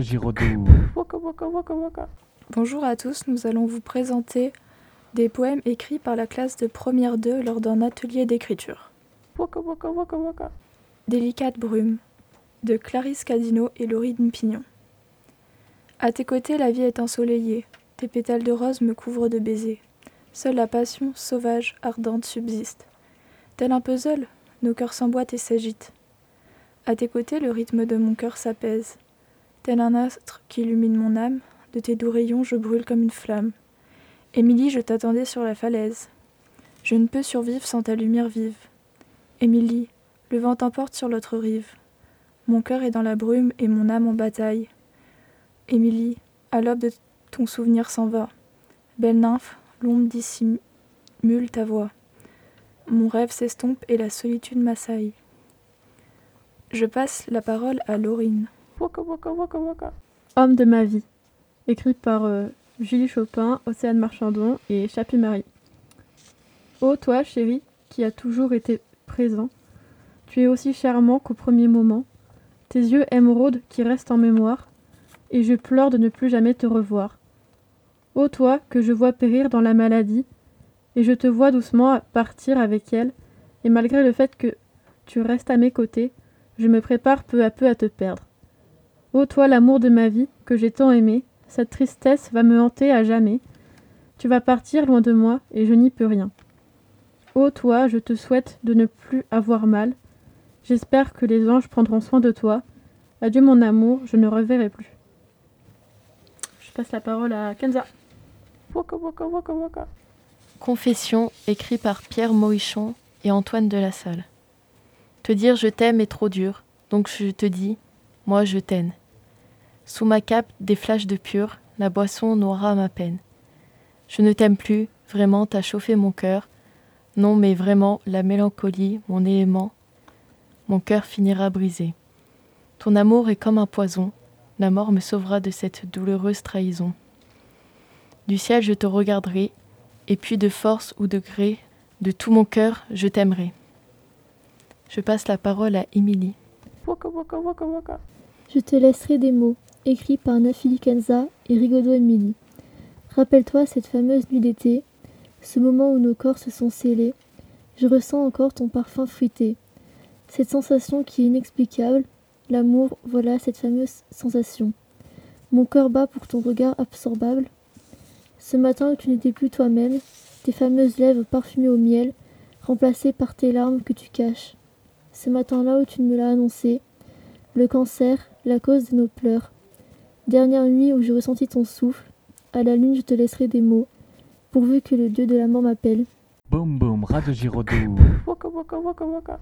Giraudoux. Bonjour à tous, nous allons vous présenter des poèmes écrits par la classe de première 2 lors d'un atelier d'écriture. Délicate brume de Clarisse Cadino et Laurine Pignon. À tes côtés, la vie est ensoleillée, tes pétales de rose me couvrent de baisers. Seule la passion sauvage, ardente subsiste. Tel un puzzle, nos cœurs s'emboîtent et s'agitent. À tes côtés, le rythme de mon cœur s'apaise. Tel un astre qui illumine mon âme, de tes doux rayons je brûle comme une flamme. Émilie, je t'attendais sur la falaise. Je ne peux survivre sans ta lumière vive. Émilie, le vent t'emporte sur l'autre rive. Mon cœur est dans la brume et mon âme en bataille. Émilie, à l'aube de ton souvenir s'en va. Belle nymphe, l'ombre dissimule ta voix. Mon rêve s'estompe et la solitude m'assaille. Je passe la parole à Laurine. Homme de ma vie, écrit par euh, Julie Chopin, Océane Marchandon et Chapi Marie. Ô toi, chérie, qui as toujours été présent, tu es aussi charmant qu'au premier moment, tes yeux émeraudes qui restent en mémoire, et je pleure de ne plus jamais te revoir. Ô toi, que je vois périr dans la maladie, et je te vois doucement partir avec elle, et malgré le fait que tu restes à mes côtés, je me prépare peu à peu à te perdre. Ô toi, l'amour de ma vie, que j'ai tant aimé, cette tristesse va me hanter à jamais. Tu vas partir loin de moi, et je n'y peux rien. Ô toi, je te souhaite de ne plus avoir mal. J'espère que les anges prendront soin de toi. Adieu mon amour, je ne reverrai plus. Je passe la parole à Kenza. Waka waka waka waka. Confession, écrit par Pierre Moïchon et Antoine de la Salle. Te dire je t'aime est trop dur, donc je te dis, moi je t'aime. Sous ma cape, des flashs de pur, la boisson noiera ma peine. Je ne t'aime plus, vraiment t'as chauffé mon cœur. Non, mais vraiment, la mélancolie, mon élément, mon cœur finira brisé. Ton amour est comme un poison, la mort me sauvera de cette douloureuse trahison. Du ciel je te regarderai, et puis de force ou de gré, de tout mon cœur, je t'aimerai. Je passe la parole à Émilie. Je te laisserai des mots, écrits par Nafili Kenza et Rigodo Emily. Rappelle-toi cette fameuse nuit d'été, ce moment où nos corps se sont scellés. Je ressens encore ton parfum fruité. Cette sensation qui est inexplicable, l'amour, voilà cette fameuse sensation. Mon cœur bat pour ton regard absorbable. Ce matin où tu n'étais plus toi-même, tes fameuses lèvres parfumées au miel, remplacées par tes larmes que tu caches. Ce matin-là où tu me l'as annoncé, le cancer, la cause de nos pleurs. Dernière nuit où j'ai ressenti ton souffle, à la lune je te laisserai des mots, pourvu que le dieu de la mort m'appelle. Boum boum, Radio Giraudoux. Waka waka waka waka.